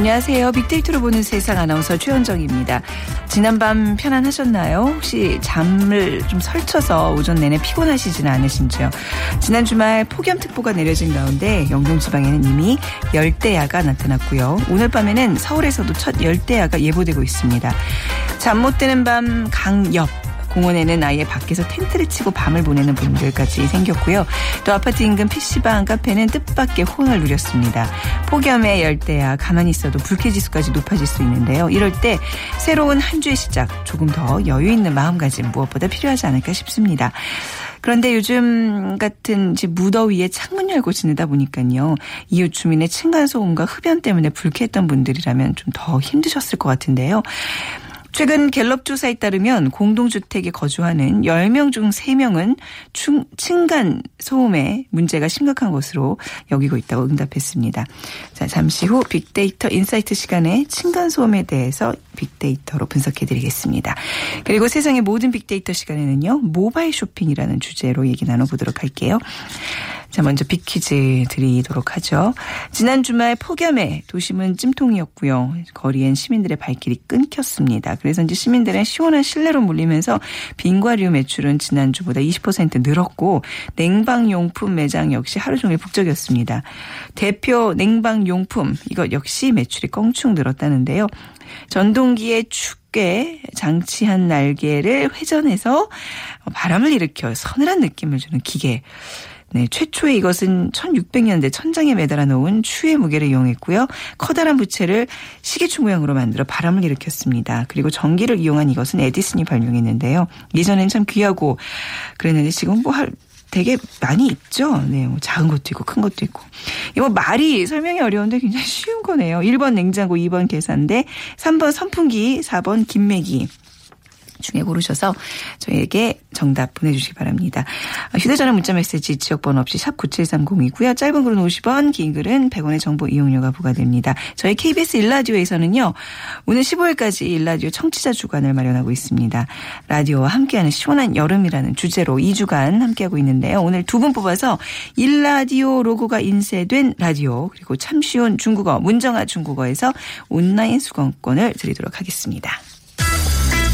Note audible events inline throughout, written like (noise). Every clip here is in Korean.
안녕하세요. 빅데이터로 보는 세상 아나운서 최현정입니다. 지난밤 편안하셨나요? 혹시 잠을 좀 설쳐서 오전 내내 피곤하시지는 않으신지요? 지난 주말 폭염특보가 내려진 가운데 영동 지방에는 이미 열대야가 나타났고요. 오늘 밤에는 서울에서도 첫 열대야가 예보되고 있습니다. 잠 못 드는 밤 강엽 공원에는 아예 밖에서 텐트를 치고 밤을 보내는 분들까지 생겼고요. 또 아파트 인근 PC방, 카페는 뜻밖의 호응을 누렸습니다. 폭염에 열대야 가만히 있어도 불쾌지수까지 높아질 수 있는데요. 이럴 때 새로운 한 주의 시작 조금 더 여유 있는 마음가짐 무엇보다 필요하지 않을까 싶습니다. 그런데 요즘 같은 무더위에 창문 열고 지내다 보니까요. 이웃 주민의 층간소음과 흡연 때문에 불쾌했던 분들이라면 좀 더 힘드셨을 것 같은데요. 최근 갤럽 조사에 따르면 공동주택에 거주하는 10명 중 3명은 충, 층간 소음에 문제가 심각한 것으로 여기고 있다고 응답했습니다. 자, 잠시 후 빅데이터 insight 시간에 층간 소음에 대해서 빅데이터로 분석해 드리겠습니다. 그리고 세상의 모든 빅데이터 시간에는요. 모바일 쇼핑이라는 주제로 얘기 나눠 보도록 할게요. 자, 먼저 빅퀴즈 드리도록 하죠. 지난 주말 폭염에 도심은 찜통이었고요. 거리엔 시민들의 발길이 끊겼습니다. 그래서 이제 시민들이 시원한 실내로 몰리면서 빙과류 매출은 지난주보다 20% 늘었고 냉방용품 매장 역시 하루 종일 북적였습니다. 대표 냉방용품 이거 역시 매출이 껑충 늘었다는데요. 전동기에 춥게 장치한 날개를 회전해서 바람을 일으켜 서늘한 느낌을 주는 기계. 네, 최초의 이것은 1600년대 천장에 매달아 놓은 추의 무게를 이용했고요. 커다란 부채를 시계추 모양으로 만들어 바람을 일으켰습니다. 그리고 전기를 이용한 이것은 에디슨이 발명했는데요. 예전엔 참 귀하고 그랬는데 지금 뭐 할, 되게 많이 있죠. 네, 뭐 작은 것도 있고 큰 것도 있고. 이거 말이 설명이 어려운데 굉장히 쉬운 거네요. 1번 냉장고, 2번 계산대, 3번 선풍기, 4번 김매기. 중에 고르셔서 저에게 정답 보내주시기 바랍니다. 휴대전화 문자메시지 지역번호 없이 샵 9730이고요. 짧은 글은 50원, 긴 글은 100원의 정보 이용료가 부과됩니다. 저희 KBS 일라디오에서는요. 오늘 15일까지 일라디오 청취자 주간을 마련하고 있습니다. 라디오와 함께하는 시원한 여름이라는 주제로 2주간 함께하고 있는데요. 오늘 두 분 뽑아서 일라디오 로고가 인쇄된 라디오 그리고 참 쉬운 중국어 문정아 중국어에서 온라인 수강권을 드리도록 하겠습니다.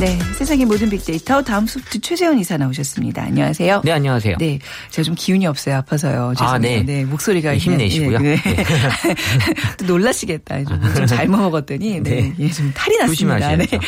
네, 세상의 모든 빅데이터 다음 소프트 최재원 이사 나오셨습니다. 안녕하세요. 네, 안녕하세요. 네, 제가 좀 기운이 없어요. 아파서요. 죄송해요. 아, 네. 네, 목소리가 네, 힘내시고요. 네. 네. (laughs) 또 놀라시겠다. 좀 (laughs) 잘못 먹었더니 네, 네. 예, 좀 탈이 났습니다. 네. 네.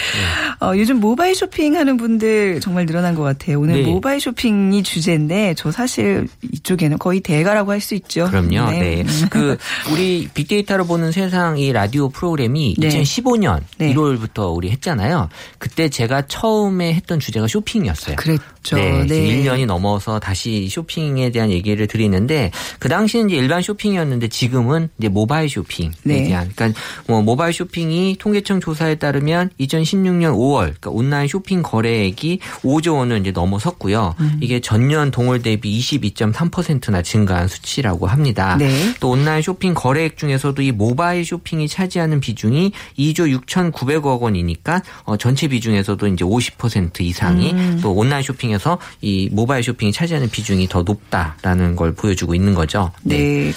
어, 요즘 모바일 쇼핑하는 분들 정말 늘어난 것 같아요. 오늘 네. 모바일 쇼핑이 주제인데 저 사실 이쪽에는 거의 대가라고 할 수 있죠. 그럼요. 네. 그 우리 빅데이터로 보는 세상 이 라디오 프로그램이 네. 2015년 네. 1월부터 우리 했잖아요. 그때 제가 처음에 했던 주제가 쇼핑이었어요. 그랬죠. 네, 네. 1년이 넘어서 다시 쇼핑에 대한 얘기를 드리는데 그 당시는 이제 일반 쇼핑이었는데 지금은 이제 모바일 쇼핑에 네. 대한 그러니까 뭐 모바일 쇼핑이 통계청 조사에 따르면 2016년 5월 그러니까 온라인 쇼핑 거래액이 5조 원을 이제 넘어섰고요. 음. 이게 전년 동월 대비 22.3%나 증가한 수치라고 합니다. 네. 또 온라인 쇼핑 거래액 중에서도 이 모바일 쇼핑이 차지하는 비중이 2조 6,900억 원이니까 어, 전체 비중에서 중에서도 이제 50% 이상이 음. 또 온라인 쇼핑에서 이 모바일 쇼핑이 차지하는 비중이 더 높다라는 걸 보여주고 있는 거죠. 네.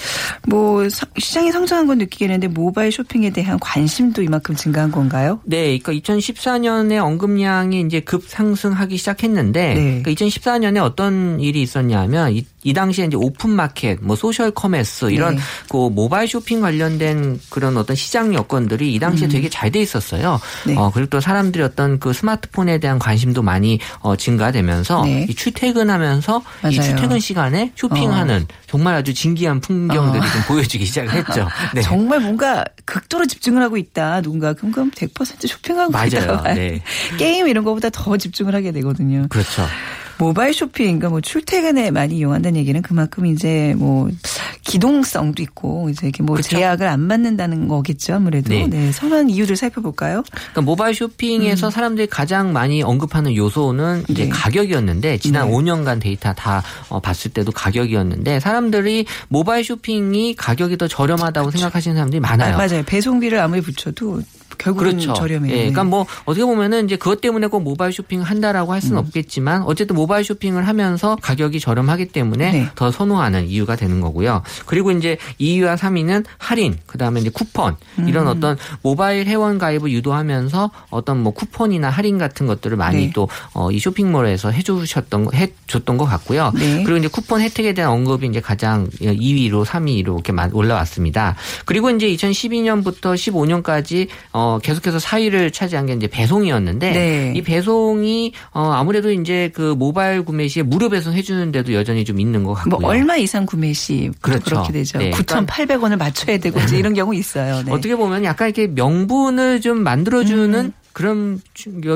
뭐 서- 시장이 성장한 건 느끼겠는데 모바일 쇼핑에 대한 관심도 이만큼 증가한 건가요? 네, 그러니까 2014년에 언급량이 이제 급 상승하기 시작했는데, 네. 그러니까 2014년에 어떤 일이 있었냐면 이, 이 당시에 이제 오픈 마켓, 뭐 소셜 커머스 이런 네. 그 모바일 쇼핑 관련된 그런 어떤 시장 여건들이 이 당시에 되게 잘 돼 있었어요. 음. 네. 어 그리고 또 사람들이 어떤 그 스마트폰에 대한 관심도 많이 어 증가되면서 네. 이 출퇴근하면서 이 맞아요. 출퇴근 시간에 쇼핑하는 정말 아주 진기한 풍경들이 어. 좀 보여지기 시작했죠. (laughs) 네. 정말 뭔가 극도로 집중을 하고 있다. 누군가 그럼 그럼 100% 쇼핑하고 맞아요. 있다. 네. (laughs) 게임 이런 거보다 더 집중을 하게 되거든요. 그렇죠. 모바일 쇼핑, 그러니까 뭐 출퇴근에 많이 이용한다는 얘기는 그만큼 이제 뭐 기동성도 있고 이제 이렇게 뭐 그쵸. 제약을 안 받는다는 거겠죠 아무래도. 네. 네. 선한 이유를 살펴볼까요? 그러니까 모바일 쇼핑에서 사람들이 가장 많이 언급하는 요소는 이제 음. 네. 가격이었는데 지난 네. 5년간 데이터 다 어, 봤을 때도 가격이었는데 사람들이 모바일 쇼핑이 가격이 더 저렴하다고 생각하시는 사람들이 많아요. 아, 맞아요. 배송비를 아무리 붙여도 결국은 그렇죠. 저렴해요. 예, 네. 그러니까 뭐 어떻게 보면은 이제 그것 때문에 꼭 모바일 쇼핑을 한다라고 할 음. 수는 없겠지만 어쨌든 모바일 쇼핑을 하면서 가격이 저렴하기 때문에 네. 더 선호하는 이유가 되는 거고요. 그리고 이제 2위와 3위는 할인, 그다음에 이제 쿠폰 음. 이런 어떤 모바일 회원 가입을 유도하면서 어떤 뭐 쿠폰이나 할인 같은 것들을 많이 네. 또 어, 이 쇼핑몰에서 해주셨던 거- 해줬던 것 같고요. 네. 그리고 이제 쿠폰 혜택에 대한 언급이 이제 가장 2위로 3위로 이렇게 마- 올라왔습니다. 그리고 이제 2012년부터 15년까지 어 계속해서 4위를 차지한 게 이제 배송이었는데 네. 이 배송이 어 아무래도 이제 그 모바일 구매 시에 무료 배송 해주는 데도 여전히 좀 있는 것 같고요. 뭐 얼마 이상 구매 시 그렇죠. 그렇게 되죠. 네. 9,800원을 맞춰야 되고 이제 이런 경우 있어요. 네. 어떻게 보면 약간 이렇게 명분을 좀 만들어주는 그런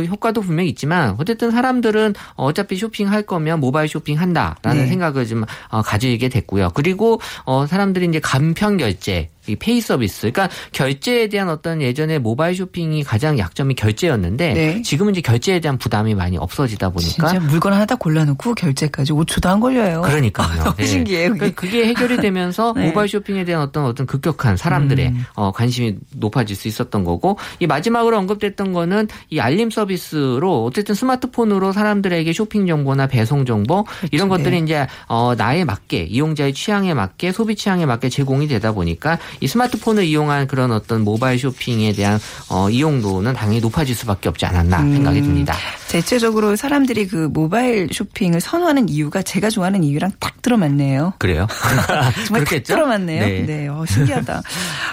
효과도 분명히 있지만 어쨌든 사람들은 어차피 쇼핑할 거면 모바일 쇼핑한다라는 네. 생각을 좀 어, 가지게 됐고요. 그리고 어, 사람들이 이제 간편 결제 이 페이 서비스. 그러니까 결제에 대한 어떤 예전에 모바일 쇼핑이 가장 약점이 결제였는데 네. 지금은 이제 결제에 대한 부담이 많이 없어지다 보니까 진짜 물건 하나 딱 골라놓고 결제까지 5초도 안 걸려요. 그러니까요. (laughs) 너무 네. 신기해요. 그게. 그러니까 그게 해결이 되면서 (laughs) 네. 음. 모바일 쇼핑에 대한 어떤 어떤 급격한 사람들의 어, 관심이 높아질 수 있었던 거고 이 마지막으로 언급됐던 거는 이 알림 서비스로 어쨌든 스마트폰으로 사람들에게 쇼핑 정보나 배송 정보 이런 그렇죠. 것들이 네. 이제 어, 나에 맞게 이용자의 취향에 맞게 소비 취향에 맞게 제공이 되다 보니까 이 스마트폰을 이용한 그런 어떤 모바일 쇼핑에 대한 어, 이용도는 당연히 높아질 수밖에 없지 않았나 음. 생각이 듭니다. 대체적으로 사람들이 그 모바일 쇼핑을 선호하는 이유가 제가 좋아하는 이유랑 딱 들어맞네요. 그래요? (laughs) 정말 딱 그렇겠죠? 들어맞네요. 네. 네, 어, 신기하다.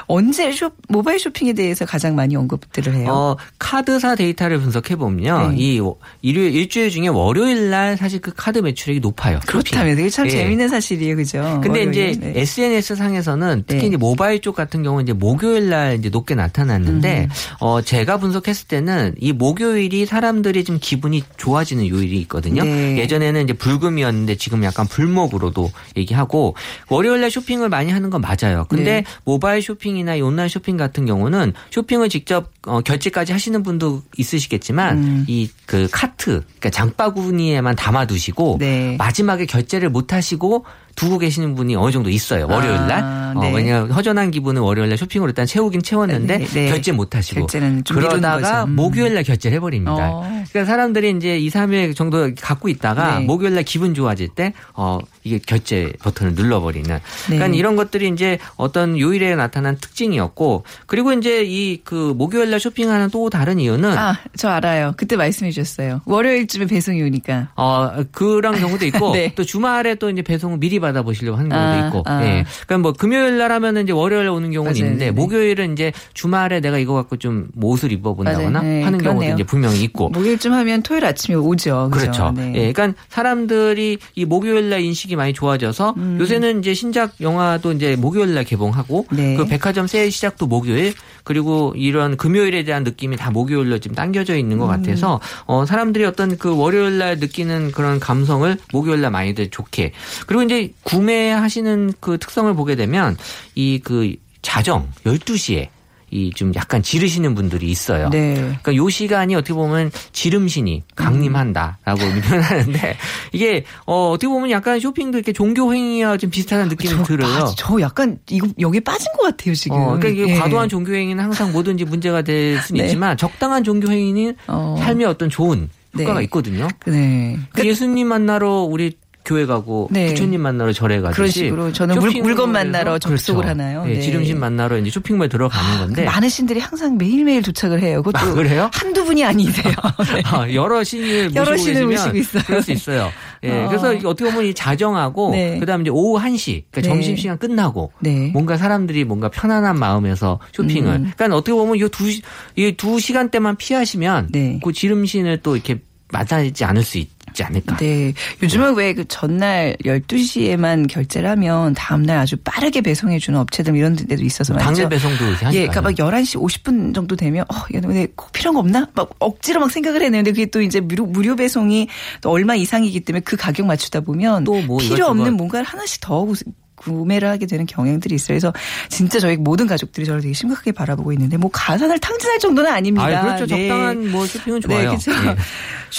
언제 쇼, 모바일 쇼핑에 대해서 가장 많이 언급들을 해요? 어, 카드사 데이터를 분석해 보면 네. 이 일요일 일주일 중에 월요일 날 사실 그 카드 매출액이 높아요. 그렇다면 되게 참 예. 재밌는 사실이에요, 그죠? 근데 월요일. 이제 네. SNS 상에서는 특히 네. 이제 모바일 쪽 같은 경우는 이제 목요일 날 이제 높게 나타났는데 음. 어 제가 분석했을 때는 이 목요일이 사람들이 좀 기분이 좋아지는 요일이 있거든요. 네. 예전에는 이제 불금이었는데 지금 약간 불목으로도 얘기하고 월요일 날 쇼핑을 많이 하는 건 맞아요. 근데 네. 모바일 쇼핑이나 이 온라인 쇼핑 같은 경우는 쇼핑을 직접 어, 결제까지 하시는 분도 있으시겠지만 음. 이그 카트 그러니까 장바구니에만 담아두시고 네. 마지막에 결제를 못 하시고 두고 계시는 분이 어느 정도 있어요. 월요일 날. 아, 어, 네. 왜냐하면 허전한 기분은 월요일 날 쇼핑으로 일단 채우긴 채웠는데 네, 네. 결제 못 하시고 결제는 좀 미루는 그러다가. 음. 목요일 날 결제를 해버립니다. 어. 그러니까 사람들이 이제 2, 3일 정도 갖고 있다가 네. 목요일 날 기분 좋아질 때 어, 이게 결제 버튼을 눌러버리는. 그러니까 네. 이런 것들이 이제 어떤 요일에 나타난 특징이었고 그리고 이제 이 그 목요일 날 쇼핑하는 또 다른 이유는 아, 저 알아요. 그때 말씀해 주셨어요. 월요일쯤에 배송이 오니까. 어, 그런 경우도 있고, (laughs) 네. 또 주말에 또 이제 배송을 미리 받아보시려고 하는 경우도 아, 있고, 아. 예. 그러니까 뭐 금요일 날 하면은 이제 월요일에 오는 경우는 맞아요. 있는데, 네. 목요일은 이제 주말에 내가 이거 갖고 좀 뭐 옷을 입어본다거나. 네, 하는 경우도 그렇네요. 이제 분명히 있고. 목요일쯤 하면 토요일 아침에 오죠. 그죠? 그렇죠. 네. 예, 그러니까 사람들이 이 목요일 날 인식이 많이 좋아져서 음. 요새는 이제 신작 영화도 이제 목요일 날 개봉하고 네. 그 백화점 세일 시작도 목요일 그리고 이런 금요일에 대한 느낌이 다 목요일로 지금 당겨져 있는 음. 것 같아서 어 사람들이 어떤 그 월요일 날 느끼는 그런 감성을 목요일 날 많이들 좋게 그리고 이제 구매하시는 그 특성을 보게 되면 이 그 자정 12시에 이 좀 약간 지르시는 분들이 있어요. 네. 그러니까 요 시간이 어떻게 보면 지름신이 강림한다라고 표현하는데 이게 어 어떻게 보면 약간 쇼핑도 이렇게 종교 행위와 좀 비슷한 느낌이 들어요. 아, 저 약간 이거 여기 빠진 것 같아요 지금. 어, 그러니까 이게 예. 과도한 종교 행위는 항상 뭐든지 문제가 될 수는 (laughs) 네. 있지만 적당한 종교 행위는 어. 삶에 어떤 좋은 효과가 네. 있거든요. 네. 그 예수님 만나러 우리 교회 가고 네. 부처님 만나러 절에 가듯이 그런 식으로 저는 물- 해서 만나러 접속을 그렇죠. 하나요? 예, 네. 지름신 만나러 이제 쇼핑몰 들어가는 건데 많은 신들이 항상 매일매일 도착을 해요. 그것도 아, 그래요? 한두 분이 아니세요. (laughs) 네. 아, 여러 신을 여러 모시고 신을 계시면 모시고 있어요. 그럴 수 있어요. 예, 어. 그래서 어떻게 보면 이 자정하고 네. 그다음에 이제 오후 1시 그러니까 네. 점심 시간 끝나고 네. 뭔가 사람들이 뭔가 편안한 마음에서 쇼핑을 음. 그러니까 어떻게 보면 이두 이두 시간대만 피하시면 네. 그 지름신을 또 이렇게 만나지 않을 수 있 지 않을까. 네. 요즘은 왜그 전날 12시에만 결제를 하면 다음날 아주 빠르게 배송해 주는 업체들 이런 데도 있어서 말이죠. 당일 배송도 이렇게 하니까요. 예, 그러니까 막 11시 50분 정도 되면, 어, 야, 근데 꼭 필요한 거 없나? 막 억지로 막 생각을 했는데 그게 또 이제 무료, 무료 배송이 또 얼마 이상이기 때문에 그 가격 맞추다 보면 또 뭐 필요 이것저것. 없는 뭔가를 하나씩 더 구- 구매를 하게 되는 경향들이 있어요. 그래서 진짜 저희 모든 가족들이 저를 되게 심각하게 바라보고 있는데 뭐 가산을 탕진할 정도는 아닙니다. 아, 그렇죠. 네. 적당한 뭐 쇼핑은 좋아요. 네, 그렇죠. 예.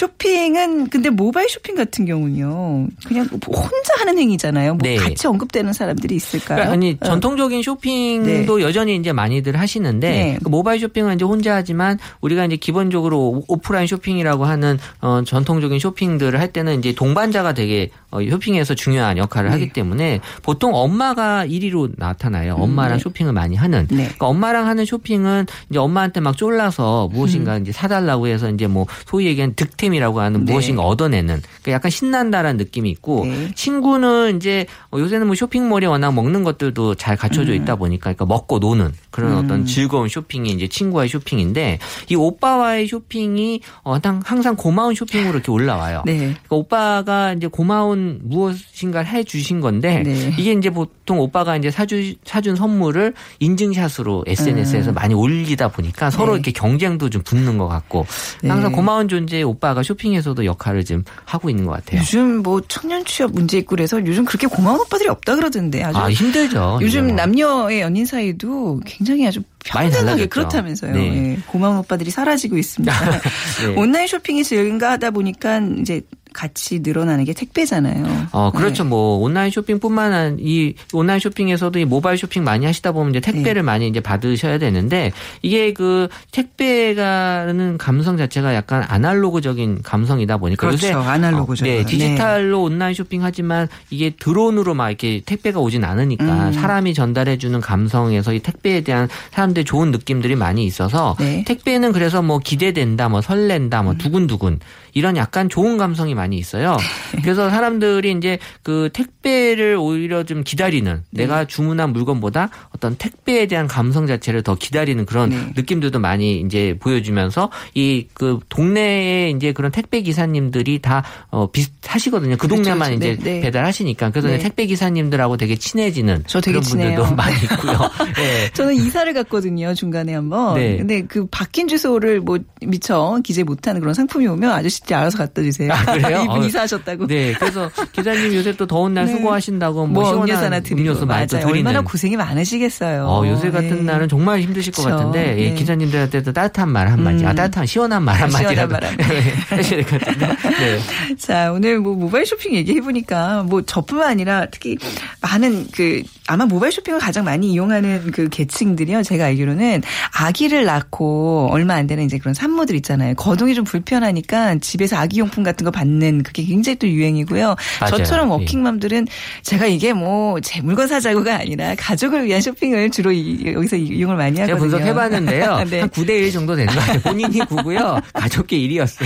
쇼핑은 근데 모바일 쇼핑 같은 경우는요. 그냥 혼자 하는 행위잖아요. 뭐 네. 같이 언급되는 사람들이 있을까요? 그러니까 아니 어. 전통적인 쇼핑도 여전히 이제 많이들 하시는데 네. 그 모바일 쇼핑은 이제 혼자 하지만 우리가 이제 기본적으로 오- 오프라인 쇼핑이라고 하는 어 전통적인 쇼핑들을 할 때는 이제 동반자가 되게 어 쇼핑에서 중요한 역할을 네. 하기 때문에 보통 엄마가 1위로 나타나요. 엄마랑 네. 쇼핑을 많이 하는. 네. 그러니까 엄마랑 하는 쇼핑은 이제 엄마한테 막 쫄라서 무엇인가 이제 사달라고 해서 이제 뭐 소위 얘기하는 득템 이라고 하는 음. 네. 무엇인가 얻어내는 그러니까 약간 신난다라는 느낌이 있고 네. 친구는 이제 어, 요새는 뭐 쇼핑몰에 워낙 먹는 것들도 잘 갖춰져 있다 보니까 그러니까 먹고 노는 그런 어떤 즐거운 쇼핑이 이제 친구와의 쇼핑인데 이 오빠와의 쇼핑이 어, 항상- 고마운 쇼핑으로 이렇게 올라와요. 네. 그러니까 오빠가 이제 고마운 무엇인가를 해 주신 건데 네. 이게 이제 보통 오빠가 이제 사주 사준 선물을 인증샷으로 SNS에서 많이 올리다 보니까 서로 음. 네. 이렇게 경쟁도 좀 붙는 것 같고 네. 항상 고마운 존재의 오빠가 쇼핑에서도 역할을 좀 하고 있는 것 같아요. 요즘 뭐 청년 취업 문제 있고 그래서 요즘 그렇게 고마운 오빠들이 없다 그러던데 아주 아 힘들죠. 요즘. 남녀의 연인 사이도 굉장히 아주 평등하게. 그렇다면서요. 네. 예, 고마운 오빠들이 사라지고 있습니다. (laughs) 네. 온라인 쇼핑이 증가하다 보니까 이제 같이 늘어나는 게 택배잖아요. 어, 그렇죠. 네. 뭐, 온라인 쇼핑뿐만 아니라, 이, 온라인 쇼핑에서도 이 모바일 쇼핑 많이 하시다 보면 이제 택배를 네. 많이 이제 받으셔야 되는데, 이게 그, 택배가는 감성 자체가 약간 아날로그적인 감성이다 보니까. 그렇죠. 아날로그죠. 어, 네, 디지털로 온라인 쇼핑 하지만 이게 드론으로 막 이렇게 택배가 오진 않으니까 음. 사람이 전달해 주는 감성에서 이 택배에 대한 사람들 의 좋은 느낌들이 많이 있어서 네. 택배는 그래서 뭐 기대된다, 뭐 설렌다, 뭐 두근두근 이런 약간 좋은 감성이 많이 있어요. 그래서 사람들이 이제 그 택배를 오히려 좀 기다리는 내가 주문한 물건보다 어떤 택배에 대한 감성 자체를 더 기다리는 그런 네. 느낌들도 많이 이제 보여주면서 이 그 동네에 이제 그런 택배 기사님들이 다 어, 비슷하시거든요. 그 동네만 그렇죠. 이제 네, 네. 배달하시니까 그래서 네. 택배 기사님들하고 되게 친해지는 저 되게 그런 분들도 친해요. 많이 있고요. 네. (laughs) 저는 이사를 갔거든요 중간에 한번. 네. 근데 그 바뀐 주소를 뭐 미처 기재 못하는 그런 상품이 오면 아저씨들이 알아서 갖다 주세요. 아, 그래요? (laughs) 이분 어. 이사하셨다고. 네, 그래서 기자님 요새 또 더운 날 네. 수고하신다고 뭐, 뭐 시원한 음료수 하나 드리고 음료수 맞아요. 드리는. 얼마나 고생이 많으시겠어요. 어, 요새 같은 네. 날은 정말 힘드실 것 그쵸. 같은데 예, 네. 기자님들한테도 따뜻한 말 한마디, 음. 아 따뜻한 시원한 말 한마디라도. 하셔야 될 (laughs) 것 같은데. 네. (laughs) 자, 오늘 뭐 모바일 쇼핑 얘기해 보니까 뭐 저뿐만 아니라 특히 많은 그 아마 모바일 쇼핑을 가장 많이 이용하는 그 계층들이요. 제가 알기로는 아기를 낳고 얼마 안 되는 이제 그런 산모들 있잖아요. 거동이 좀 불편하니까 집에서 아기 용품 같은 거 받는 그게 굉장히 또 유행이고요. 맞아요. 저처럼 예. 워킹맘들은 제가 이게 뭐 제 물건 사자고가 아니라 가족을 위한 쇼핑을 주로 이- 여기서 이용을 많이 하거든요. 제가 분석해봤는데요. (laughs) 네. 한 9대 1 정도 되는 것 같아요. 본인이 9고요. 가족계 1이었어요.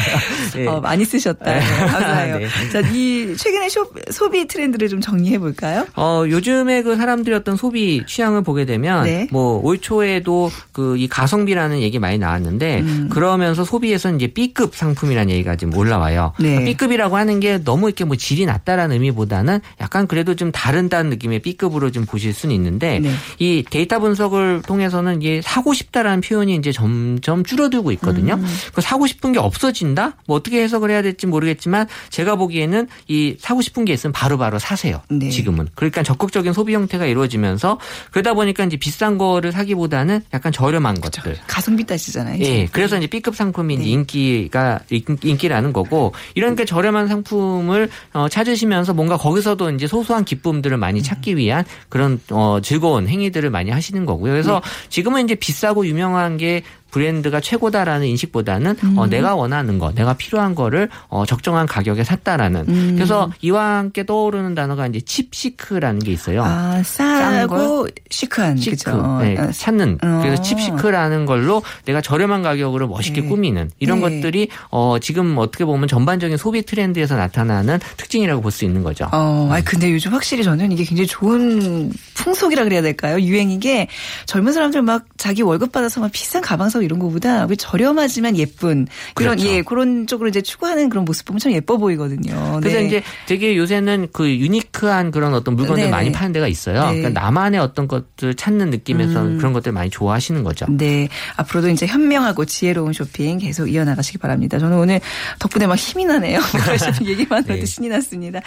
네. 어, 많이 쓰셨다. 네, 감사해요. (laughs) 네. 자, 이 최근의 쇼, 소비 트렌드를 좀 정리해 볼까요? 어, 요즘에 그 사람 들의 어떤 소비 취향을 보게 되면 네. 뭐올 초에도 그 이 가성비라는 얘기 많이 나왔는데 음. 그러면서 소비에서 이제 B급 상품이라는 얘기가 지금 올라와요. 네. 그러니까 B급이라고 하는 게 너무 이렇게 뭐 질이 낮다라는 의미보다는 약간 그래도 좀 다른다는 느낌의 B급으로 좀 보실 수는 있는데 네. 이 데이터 분석을 통해서는 이게 사고 싶다라는 표현이 이제 점점 줄어들고 있거든요. 음. 그 사고 싶은 게 없어진다? 뭐 어떻게 해석을 해야 될지 모르겠지만 제가 보기에는 이 사고 싶은 게 있으면 바로바로 사세요. 네. 지금은. 그러니까 적극적인 소비 형태가 이루어지면서 그러다 보니까 이제 비싼 거를 사기보다는 약간 저렴한 것들. 가성비 따지잖아요. 예, 그래서 이제 B급 상품이 이제 네. 인기가 인- 인기라는 거고 이런 게 저렴한 상품을 어, 찾으시면서 뭔가 거기서도 이제 소소한 기쁨들을 많이 찾기 위한 그런 어, 즐거운 행위들을 많이 하시는 거고요. 그래서 지금은 이제 비싸고 유명한 게 브랜드가 최고다라는 인식보다는 어, 내가 원하는 거, 내가 필요한 거를 어, 적정한 가격에 샀다라는. 음. 그래서 이와 함께 떠오르는 단어가 이제 cheap chic이라는 게 있어요. 아, 싸고 chic한 chic, 그죠. 네, 어, 찾는 어. 그래서 cheap chic이라는 걸로 내가 저렴한 가격으로 멋있게 네. 꾸미는 이런 네. 것들이 어 지금 어떻게 보면 전반적인 소비 트렌드에서 나타나는 특징이라고 볼 수 있는 거죠. 어, 아니 근데 요즘 확실히 저는 이게 굉장히 좋은 풍속이라 그래야 될까요? 유행인 게 젊은 사람들 막 자기 월급 받아서 막 비싼 가방 사고 이런 거보다 왜 저렴하지만 예쁜 그런 그렇죠. 예 그런 쪽으로 이제 추구하는 그런 모습 보면 참 예뻐 보이거든요. 그래서 네. 이제 되게 요새는 그 유니크한 그런 어떤 물건들 네네. 많이 파는 데가 있어요. 네. 그러니까 나만의 어떤 것들 찾는 느낌에서 음. 그런 것들 많이 좋아하시는 거죠. 네. 앞으로도 이제 현명하고 지혜로운 쇼핑 계속 이어나가시기 바랍니다. 저는 오늘 덕분에 막 힘이 나네요. (laughs) (laughs) 쇼핑 얘기만 해도 네. 신이 났습니다.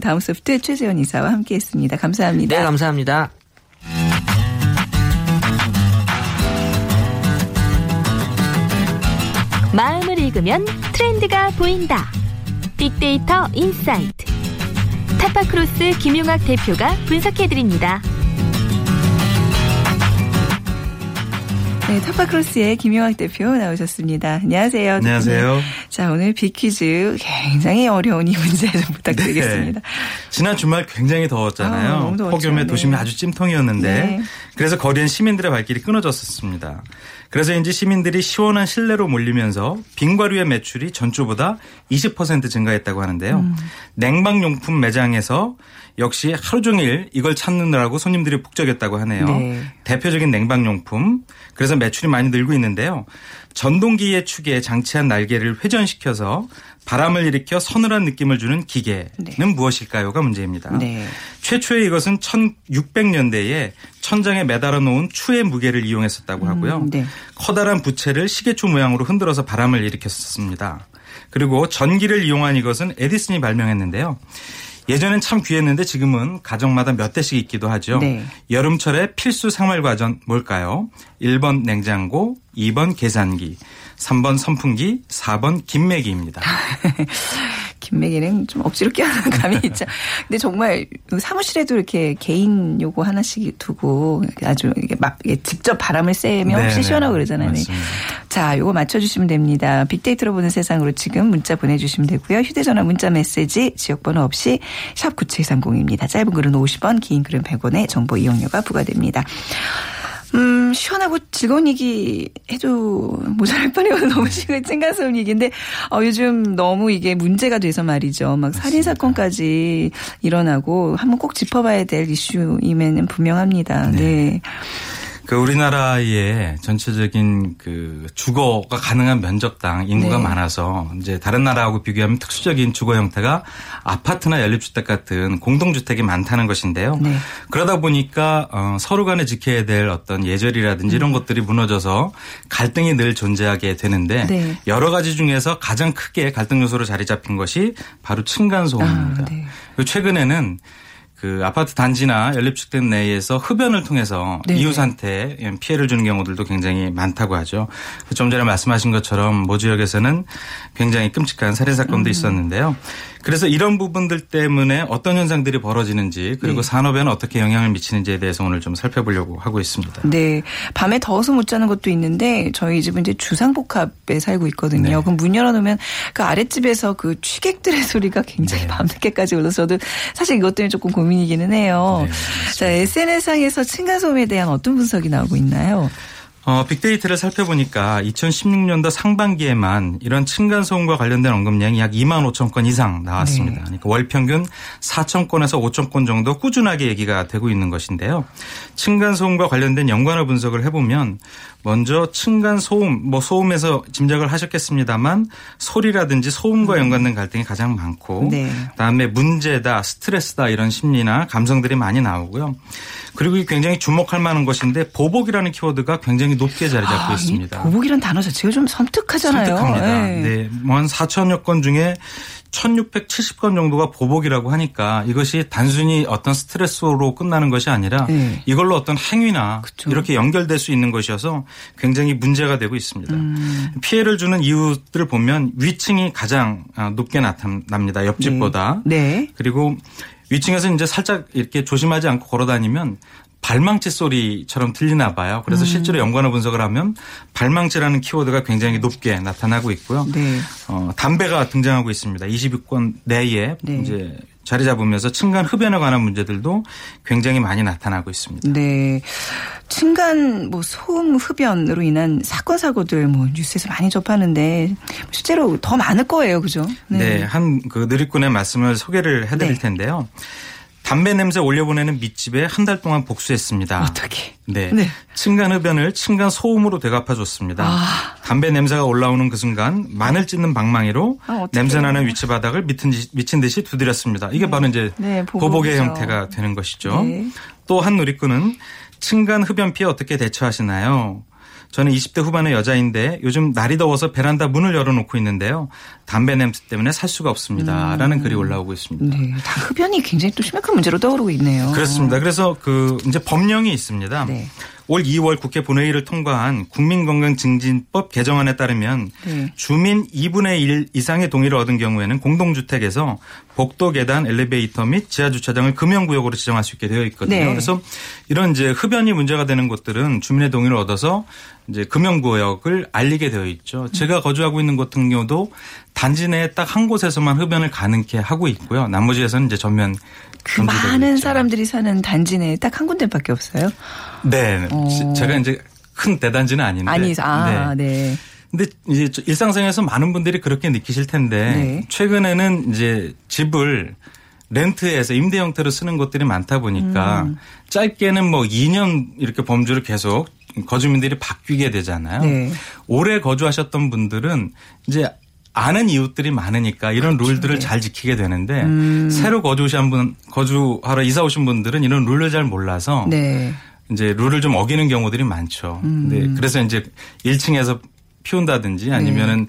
다음 소프트 최재원 이사와 함께 했습니다. 감사합니다. 네, 감사합니다. 마음을 읽으면 트렌드가 보인다. 빅데이터 insight. 타파크로스 김용학 대표가 분석해드립니다. 네, 타파크로스의 김용학 대표 나오셨습니다. 안녕하세요. 안녕하세요. 자, 오늘 빅퀴즈 굉장히 어려운 이 문제 좀 부탁드리겠습니다. 지난 주말 굉장히 더웠잖아요. 아. 폭염에 네. 도심이 아주 찜통이었는데 네. 그래서 거리엔 시민들의 발길이 끊어졌었습니다. 그래서인지 시민들이 시원한 실내로 몰리면서 빙과류의 매출이 전주보다 20% 증가했다고 하는데요. 음. 냉방용품 매장에서 역시 하루 종일 이걸 찾느라고 손님들이 북적였다고 하네요. 네. 대표적인 냉방용품. 그래서 매출이 많이 늘고 있는데요. 전동기의 축에 장치한 날개를 회전시켜서 바람을 일으켜 서늘한 느낌을 주는 기계는 네. 무엇일까요가 문제입니다. 네. 최초의 이것은 1600년대에 천장에 매달아 놓은 추의 무게를 이용했었다고 하고요. 음, 네. 커다란 부채를 시계추 모양으로 흔들어서 바람을 일으켰었습니다. 그리고 전기를 이용한 이것은 에디슨이 발명했는데요. 예전엔 참 귀했는데 지금은 가정마다 몇 대씩 있기도 하죠. 네. 여름철의 필수 생활 과전 뭘까요? 1번 냉장고, 2번 계산기, 3번 선풍기, 4번 김매기입니다. (laughs) 김매기는 좀 억지로 끼어드는 감이 (laughs) 있죠. 근데 정말 사무실에도 이렇게 개인 요거 하나씩 두고 아주 이게 막 직접 바람을 쐬면 네, 훨씬 네. 시원하고 그러잖아요. 네. 맞습니다. 자, 요거 맞춰주시면 됩니다. 빅데이터로 보는 세상으로 지금 문자 보내주시면 되고요. 휴대전화 문자 메시지 지역번호 없이 샵 9730입니다. 짧은 글은 50원, 긴 글은 100원의 정보 이용료가 부과됩니다. 음, 시원하고 즐거운 얘기 해도 모자랄 뻔해요. (laughs) 너무 지금 쨍간스러운 얘기인데, 어, 요즘 너무 이게 문제가 돼서 말이죠. 막 살인사건까지 일어나고 한번 꼭 짚어봐야 될 이슈임에는 분명합니다. 네. 그 우리나라의 전체적인 그 주거가 가능한 면적당 인구가 네. 많아서 이제 다른 나라하고 비교하면 특수적인 주거 형태가 아파트나 연립주택 같은 공동주택이 많다는 것인데요. 네. 그러다 보니까 어, 서로 간에 지켜야 될 어떤 예절이라든지 음. 이런 것들이 무너져서 갈등이 늘 존재하게 되는데 네. 여러 가지 중에서 가장 크게 갈등 요소로 자리 잡힌 것이 바로 층간 소음입니다. 아, 네. 최근에는 그 아파트 단지나 연립주택 내에서 흡연을 통해서 네. 이웃한테 피해를 주는 경우들도 굉장히 많다고 하죠. 좀 전에 말씀하신 것처럼 모 지역에서는 굉장히 끔찍한 살해 사건도 음. 있었는데요. 그래서 이런 부분들 때문에 어떤 현상들이 벌어지는지 그리고 네. 산업에는 어떻게 영향을 미치는지에 대해서 오늘 좀 살펴보려고 하고 있습니다. 네. 밤에 더워서 못 자는 것도 있는데 저희 집은 이제 주상복합에 살고 있거든요. 네. 그럼 문 열어놓으면 그 아랫집에서 그 취객들의 (laughs) 소리가 굉장히 네. 밤늦게까지 올라서 저도 사실 이것 때문에 조금 고민이기는 해요. 네, 자, SNS상에서 층간소음에 대한 어떤 분석이 나오고 있나요? 어, 빅데이터를 살펴보니까 2016년도 상반기에만 이런 층간소음과 관련된 언급량이 약 2만 5천 건 이상 나왔습니다. 네. 그러니까 월 평균 4천 건에서 5천 건 정도 꾸준하게 얘기가 되고 있는 것인데요. 층간소음과 관련된 연관을 분석을 해보면 먼저 층간소음, 뭐 소음에서 짐작을 하셨겠습니다만 소리라든지 소음과 연관된 갈등이 가장 많고 네. 그다음에 문제다, 스트레스다 이런 심리나 감성들이 많이 나오고요. 그리고 이 굉장히 주목할 만한 것인데 보복이라는 키워드가 굉장히 높게 자리 잡고 아, 이 있습니다. 보복이란 단어 자체가 좀 섬뜩하잖아요. 섬뜩합니다. 네. 네. 뭐한 4천여 건 중에 1670건 정도가 보복이라고 하니까 이것이 단순히 어떤 스트레스로 끝나는 것이 아니라 네. 이걸로 어떤 행위나 그쵸. 이렇게 연결될 수 있는 것이어서 굉장히 문제가 되고 있습니다. 음. 피해를 주는 이유들을 보면 위층이 가장 아, 높게 나타납니다. 옆집보다. 네. 그리고 위층에서 이제 살짝 이렇게 조심하지 않고 걸어 다니면 발망치 소리처럼 들리나 봐요. 그래서 실제로 연관어 분석을 하면 발망치라는 키워드가 굉장히 높게 나타나고 있고요. 네. 어, 담배가 등장하고 있습니다. 20위권 내에 네. 이제 자리 잡으면서 층간 흡연에 관한 문제들도 굉장히 많이 나타나고 있습니다. 네. 층간 뭐 소음 흡연으로 인한 사건 사고들 뭐 뉴스에서 많이 접하는데 실제로 더 많을 거예요. 그죠? 네, 한그 누리꾼의 말씀을 소개를 해 드릴 네. 텐데요. 담배 냄새 올려보내는 밑집에 한 달 동안 복수했습니다. 어떻게? 네. 네. 층간 흡연을 층간 소음으로 되갚아줬습니다. 아. 담배 냄새가 올라오는 그 순간 마늘 찢는 방망이로 아. 냄새나는 위치 바닥을 미친 듯이, 미친 듯이 두드렸습니다. 이게 바로 이제 네, 보복의 보복이죠. 형태가 되는 것이죠. 네. 또한 누리꾼은 층간 흡연 피해 어떻게 대처하시나요? 저는 20대 후반의 여자인데 요즘 날이 더워서 베란다 문을 열어놓고 있는데요. 담배 냄새 때문에 살 수가 없습니다. 라는 글이 올라오고 있습니다. 네. 다 흡연이 굉장히 또 심각한 문제로 떠오르고 있네요. 그렇습니다. 그래서 그 이제 법령이 있습니다. 네. 올 2월 국회 본회의를 통과한 국민건강증진법 개정안에 따르면 네. 주민 2분의 1 이상의 동의를 얻은 경우에는 공동주택에서 복도 계단, 엘리베이터 및 지하 주차장을 금연구역으로 지정할 수 있게 되어 있거든요. 네. 그래서 이런 이제 흡연이 문제가 되는 곳들은 주민의 동의를 얻어서 이제 금연구역을 알리게 되어 있죠. 제가 거주하고 있는 곳 같은 경우도 단지 내에 딱 한 곳에서만 흡연을 가능케 하고 있고요. 나머지에서는 이제 전면 그 많은 있죠. 사람들이 사는 단지 내에 딱 한 군데밖에 없어요. 네. 어. 제가 이제 큰 대단지는 아닌데. 아니, 아, 네. 근데 이제 저 일상생활에서 많은 분들이 그렇게 느끼실 텐데 네. 최근에는 이제 집을 렌트해서 임대 형태로 쓰는 곳들이 많다 보니까 음. 짧게는 뭐 2년 이렇게 범주를 계속 거주민들이 바뀌게 되잖아요. 네. 오래 거주하셨던 분들은 이제 아는 이웃들이 많으니까 이런 룰들을 네. 잘 지키게 되는데 음. 새로 거주하신 분 거주하러 이사 오신 분들은 이런 룰을 잘 몰라서 네. 이제 룰을 좀 어기는 경우들이 많죠. 음. 네, 그래서 이제 1층에서 피운다든지 아니면은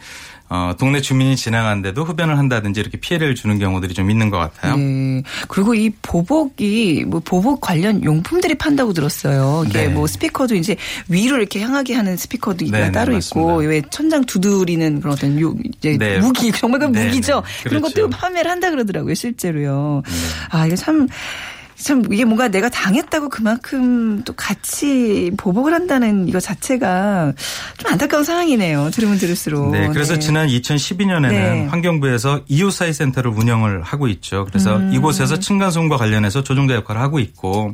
어, 동네 주민이 지나가는데도 흡연을 한다든지 이렇게 피해를 주는 경우들이 좀 있는 것 같아요. 네. 그리고 이 보복이 뭐 보복 관련 용품들이 판다고 들었어요. 이게 네. 뭐 스피커도 이제 위로 이렇게 향하게 하는 스피커도 있고 네, 네, 따로 있고 맞습니다. 왜 천장 두드리는 그런 어떤 요 이제 네. 무기 정말 그 네, 무기죠. 네. 그런 그렇죠. 것도 판매를 한다 그러더라고요 실제로요. 네. 아 이게 참. 참 이게 뭔가 내가 당했다고 그만큼 또 같이 보복을 한다는 이거 자체가 좀 안타까운 상황이네요. 들으면 들을수록. 네, 그래서 네. 지난 2012년에는 네. 환경부에서 이웃사이 센터를 운영을 하고 있죠. 그래서 음. 이곳에서 층간소음과 관련해서 조정자 역할을 하고 있고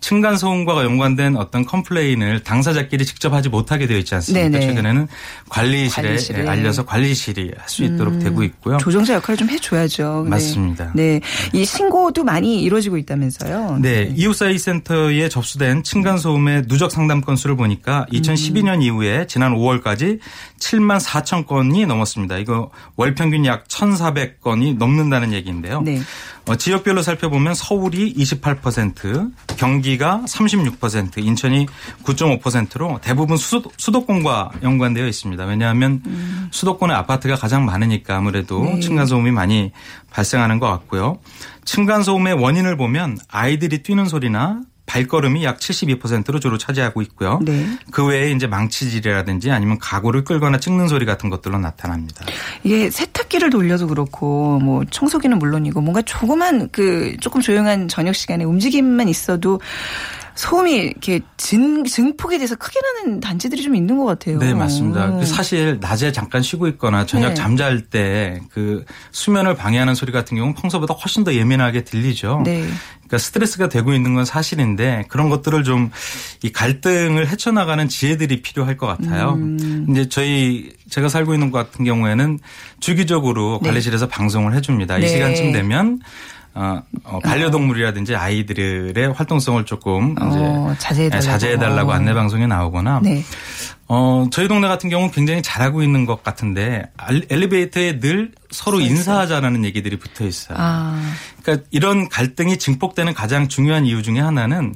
층간소음과 연관된 어떤 complain을 당사자끼리 직접 하지 못하게 되어 있지 않습니까? 네네. 최근에는 관리실에, 관리실에. 알려서 관리실이 할 수 있도록 되고 있고요. 조정자 역할을 좀 해줘야죠. 네. 맞습니다. 네. 이 신고도 많이 이루어지고 있다면서 요. 네, 이웃사이 센터에 접수된 층간소음의 누적 상담 건수를 보니까 2012년 이후에 지난 5월까지 7만 4천 건이 넘었습니다. 이거 월 평균 약 1,400건이 넘는다는 얘기인데요. 네. 어, 지역별로 살펴보면 서울이 28%, 경기가 36%, 인천이 9.5%로 대부분 수도, 수도권과 연관되어 있습니다. 왜냐하면 수도권의 아파트가 가장 많으니까 아무래도 네. 층간소음이 많이 발생하는 것 같고요. 층간소음의 원인을 보면 아이들이 뛰는 소리나 발걸음이 약 72%로 주로 차지하고 있고요. 네. 그 외에 이제 망치질이라든지 아니면 가구를 끌거나 찍는 소리 같은 것들로 나타납니다. 이게 세탁기를 돌려도 그렇고 뭐 청소기는 물론이고 뭔가 조그만 그 조금 조용한 저녁 시간에 움직임만 있어도 소음이 이렇게 증, 증폭이 돼서 크게 나는 단지들이 좀 있는 것 같아요. 네, 맞습니다. 음. 그 사실 낮에 잠깐 쉬고 있거나 저녁 네. 잠잘 때 그 수면을 방해하는 소리 같은 경우는 평소보다 훨씬 더 예민하게 들리죠. 네. 그러니까 스트레스가 되고 있는 건 사실인데 그런 것들을 좀 이 갈등을 헤쳐나가는 지혜들이 필요할 것 같아요. 음. 이제 저희 제가 살고 있는 곳 같은 경우에는 주기적으로 네. 관리실에서 방송을 해줍니다. 네. 이 시간쯤 되면 어, 어, 반려동물이라든지 아이들의 활동성을 조금 어, 자제해달라고. 자제해달라고 안내 방송에 나오거나 네. 어, 저희 동네 같은 경우는 굉장히 잘하고 있는 것 같은데 알- 엘리베이터에 늘 서로 인사하자라는 얘기들이 붙어 있어요. 아. 그러니까 이런 갈등이 증폭되는 가장 중요한 이유 중에 하나는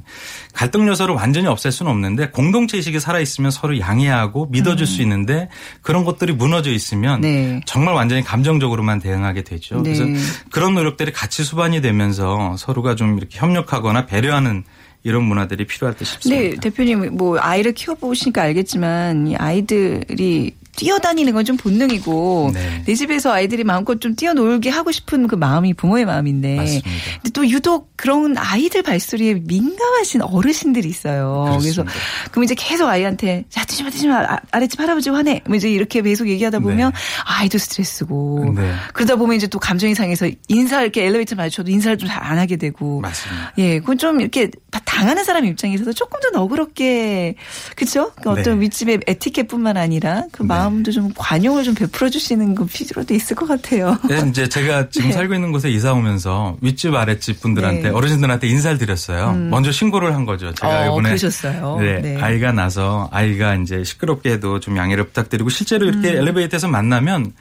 갈등 요소를 완전히 없앨 수는 없는데 공동체 의식이 살아 있으면 서로 양해하고 믿어줄 수 있는데 그런 것들이 무너져 있으면 음. 네. 정말 완전히 감정적으로만 대응하게 되죠. 네. 그래서 그런 노력들이 같이 수반이 되면서 서로가 좀 이렇게 협력하거나 배려하는 이런 문화들이 필요할 듯 싶습니다. 네, 대표님 뭐 아이를 키워보시니까 알겠지만 이 아이들이 뛰어다니는 건 좀 본능이고 네. 내 집에서 아이들이 마음껏 좀 뛰어놀게 하고 싶은 그 마음이 부모의 마음인데 맞습니다. 근데 또 유독 그런 아이들 발소리에 민감하신 어르신들이 있어요. 그래서 그렇습니다. 그럼 이제 계속 아이한테 자 뛰지 마 뛰지 마 아, 아랫집 할아버지 화내 뭐 이제 이렇게 계속 얘기하다 보면 네. 아이도 스트레스고 네. 그러다 보면 이제 또 감정이 상해서 인사 이렇게 엘리베이터 마주쳐도 인사를 좀 잘 안 하게 되고 맞습니다. 예, 그건 좀 이렇게 다 당하는 사람 입장에서도 조금 더 너그럽게 그렇죠? 그 어떤 네. 윗집의 에티켓뿐만 아니라 그 마음도 좀 관용을 좀 베풀어 주시는 그 필요도 있을 것 같아요. 네, 이제 제가 지금 (laughs) 네. 살고 있는 곳에 이사 오면서 윗집 아랫집 분들한테 네. 음. 어르신들한테 인사를 드렸어요. 먼저 신고를 한 거죠. 제가 어, 이번에 그러셨어요. 네, 네. 아이가 나서 아이가 이제 시끄럽게 해도 좀 양해를 부탁드리고 실제로 이렇게 음. 엘리베이터에서 만나면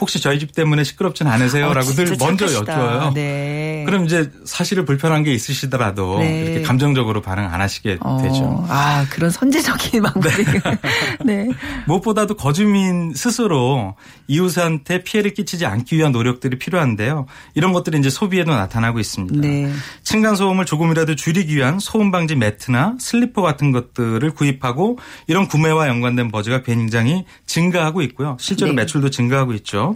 혹시 저희 집 때문에 시끄럽진 않으세요라고 어, 늘 먼저 착하시다. 여쭤요. 네. 그럼 이제 사실은 불편한 게 있으시더라도 네. 이렇게 감정적으로 반응 안 하시게 어, 되죠. 아, 그런 선제적인 방법이. (laughs) 네. 무엇보다도 거주민 스스로 이웃한테 피해를 끼치지 않기 위한 노력들이 필요한데요. 이런 것들이 이제 소비에도 나타나고 있습니다. 네. 층간 소음을 조금이라도 줄이기 위한 소음 방지 매트나 슬리퍼 같은 것들을 구입하고 이런 구매와 연관된 버즈가 굉장히 증가하고 있고요. 실제로 네. 매출도 증가하고 있죠.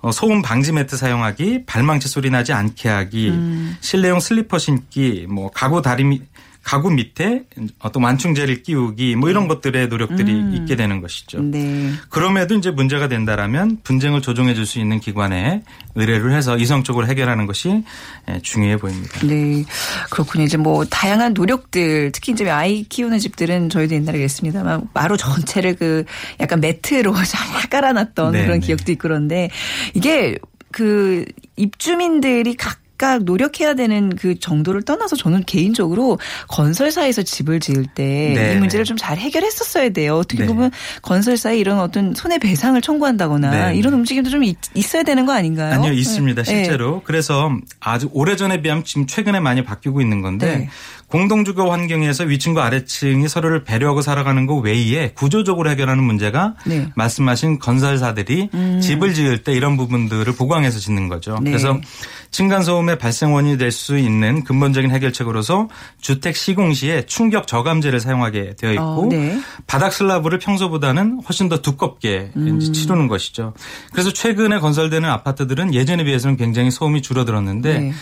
어, 소음 방지 매트 사용하기, 발망치 소리 나지 않게 하기, 음. 실내용 슬리퍼 신기, 뭐 가구 다리 밑 가구 밑에 어떤 완충제를 끼우기 뭐 이런 것들의 노력들이 있게 되는 것이죠. 음. 네. 그럼에도 이제 문제가 된다라면 분쟁을 조정해 줄 수 있는 기관에 의뢰를 해서 이성적으로 해결하는 것이 예, 중요해 보입니다. 네. 그렇군요. 이제 뭐 다양한 노력들, 특히 이제 아이 키우는 집들은 저희도 옛날에 그랬습니다만 마루 전체를 그 약간 매트로 (laughs) 잘 깔아놨던 네, 그런 네. 기억도 있고 그런데 이게 그 입주민들이 각 각 노력해야 되는 그 정도를 떠나서 저는 개인적으로 건설사에서 집을 지을 때이 네. 문제를 좀 잘 해결했었어야 돼요. 어떻게 네. 보면 건설사에 이런 어떤 손해배상을 청구한다거나 네. 이런 움직임도 좀 있, 어야 되는 거 아닌가요? 아니요, 있습니다. 네. 실제로. 그래서 아주 오래전에 비하면 지금 최근에 많이 바뀌고 있는 건데 네. 공동주거 환경에서 위층과 아래층이 서로를 배려하고 살아가는 것 외에 구조적으로 해결하는 문제가 네. 음. 말씀하신 건설사들이 집을 지을 때 이런 부분들을 보강해서 짓는 거죠. 네. 그래서 층간소음 의 발생원이 될 수 있는 근본적인 해결책으로서 주택 시공 시에 충격 저감제를 사용하게 되어 있고 어, 네. 바닥 슬라브를 평소보다는 훨씬 더 두껍게 음. 치르는 것이죠. 그래서 최근에 건설되는 아파트들은 예전에 비해서는 굉장히 소음이 줄어들었는데 네.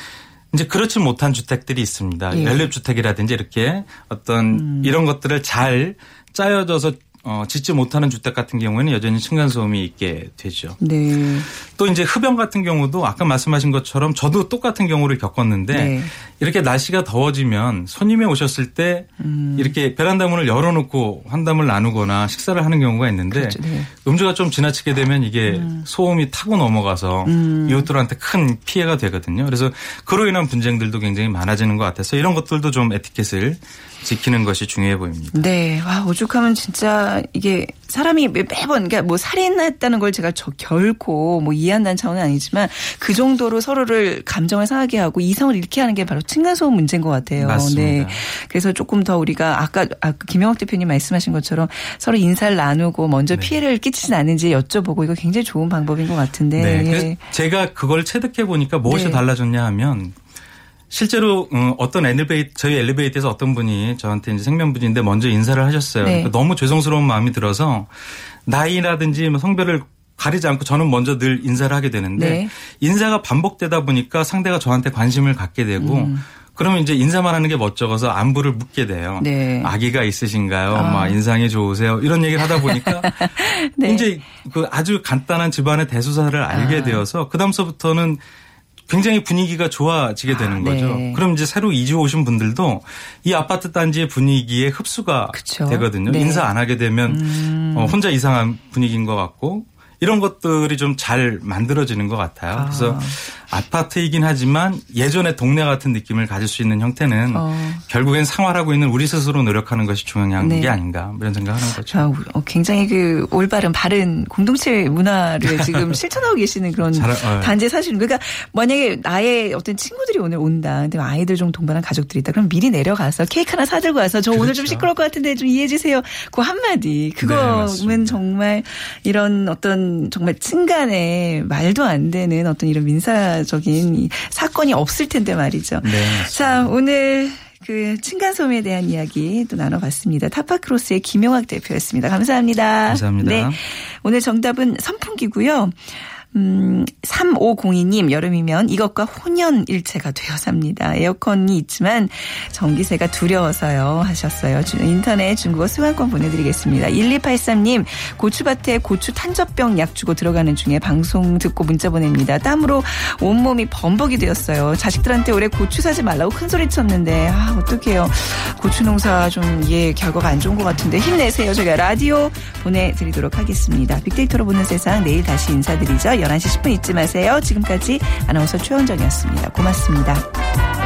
이제 그렇지 못한 주택들이 있습니다. 예. 음. 연립 주택이라든지 이렇게 어떤 이런 것들을 잘 짜여져서 어, 짓지 못하는 주택 같은 경우에는 여전히 층간소음이 있게 되죠. 네. 또 이제 흡연 같은 경우도 아까 말씀하신 것처럼 저도 똑같은 경우를 겪었는데 네. 이렇게 날씨가 더워지면 손님이 오셨을 때 음. 이렇게 베란다 문을 열어놓고 환담을 나누거나 식사를 하는 경우가 있는데 그렇죠. 네. 음주가 좀 지나치게 되면 이게 소음이 타고 넘어가서 음. 이웃들한테 큰 피해가 되거든요. 그래서 그로 인한 분쟁들도 굉장히 많아지는 것 같아서 이런 것들도 좀 에티켓을 지키는 것이 중요해 보입니다. 네. 와, 오죽하면 진짜 이게 사람이 매- 매번, 그러니까 뭐 살인했다는 걸 제가 저 결코 뭐 이해한다는 차원은 아니지만 그 정도로 서로를 감정을 상하게 하고 이성을 잃게 하는 게 바로 층간소음 문제인 것 같아요. 맞습니다. 네. 그래서 조금 더 우리가 아까, 아까 김영학 대표님 말씀하신 것처럼 서로 인사를 나누고 먼저 네. 피해를 끼치진 않은지 여쭤보고 이거 굉장히 좋은 방법인 것 같은데. 네. 예. 제가 그걸 체득해 보니까 무엇이 네. 달라졌냐 하면 실제로 어, 어떤 엘리베이터 저희 엘리베이터에서 어떤 분이 저한테 이제 생면분인데 먼저 인사를 하셨어요. 네. 그러니까 너무 죄송스러운 마음이 들어서 나이라든지 뭐 성별을 가리지 않고 저는 먼저 늘 인사를 하게 되는데 네. 인사가 반복되다 보니까 상대가 저한테 관심을 갖게 되고 음. 그러면 이제 인사만 하는 게 멋쩍어서 안부를 묻게 돼요. 네. 아기가 있으신가요? 아. 막 인상이 좋으세요? 이런 얘기를 하다 보니까 (laughs) 네. 이제 그 아주 간단한 집안의 대소사를 알게 아. 되어서 그다음서부터는 굉장히 분위기가 좋아지게 되는 아, 거죠. 네. 그럼 이제 새로 이주 오신 분들도 이 아파트 단지의 분위기에 흡수가 그쵸. 되거든요. 네. 음. 인사 안 하게 되면 어, 혼자 이상한 분위기인 것 같고 이런 것들이 좀 잘 만들어지는 것 같아요. 그래서 아 파트이긴 하지만 예전의 동네 같은 느낌을 가질 수 있는 형태는 어. 결국엔 생활하고 있는 우리 스스로 노력하는 것이 중요한 네. 게 아닌가 뭐 이런 생각을 하는 거죠. 자, 어, 굉장히 그 올바른 바른 공동체 문화를 (laughs) 지금 실천하고 계시는 그런 잘, 어. 단지 사실은 그러니까 만약에 나의 어떤 친구들이 오늘 온다. 근데 아이들 좀 동반한 가족들이다. 그럼 미리 내려가서 케이크 하나 사들고 와서 저 오늘 좀 그렇죠. 시끄러울 것 같은데 좀 이해해 주세요. 그 한마디. 네, 그거는 맞습니다. 정말 이런 어떤 정말 층간에 말도 안 되는 어떤 이런 민사 적인 이 사건이 없을 텐데 말이죠. 네. 자, 오늘 그 층간소음에 대한 이야기 또 나눠봤습니다. 타파크로스의 김용학 대표였습니다. 감사합니다. 감사합니다. 네. 오늘 정답은 선풍기고요. 음, 3502님, 여름이면 이것과 혼연일체가 되어 삽니다. 에어컨이 있지만 전기세가 두려워서요. 하셨어요. 주- 인터넷 중국어 수강권 보내드리겠습니다. 1283님, 고추밭에 고추 탄저병 약 주고 들어가는 중에 방송 듣고 문자 보냅니다. 땀으로 온몸이 범벅이 되었어요. 자식들한테 올해 고추 사지 말라고 큰 소리 쳤는데, 아, 어떡해요. 고추 농사 좀, 예, 결과가 안 좋은 것 같은데 힘내세요. 저희가 라디오 보내드리도록 하겠습니다. 빅데이터로 보는 세상 내일 다시 인사드리죠. 11시 10분 잊지 마세요. 지금까지 아나운서 최원정이었습니다. 고맙습니다.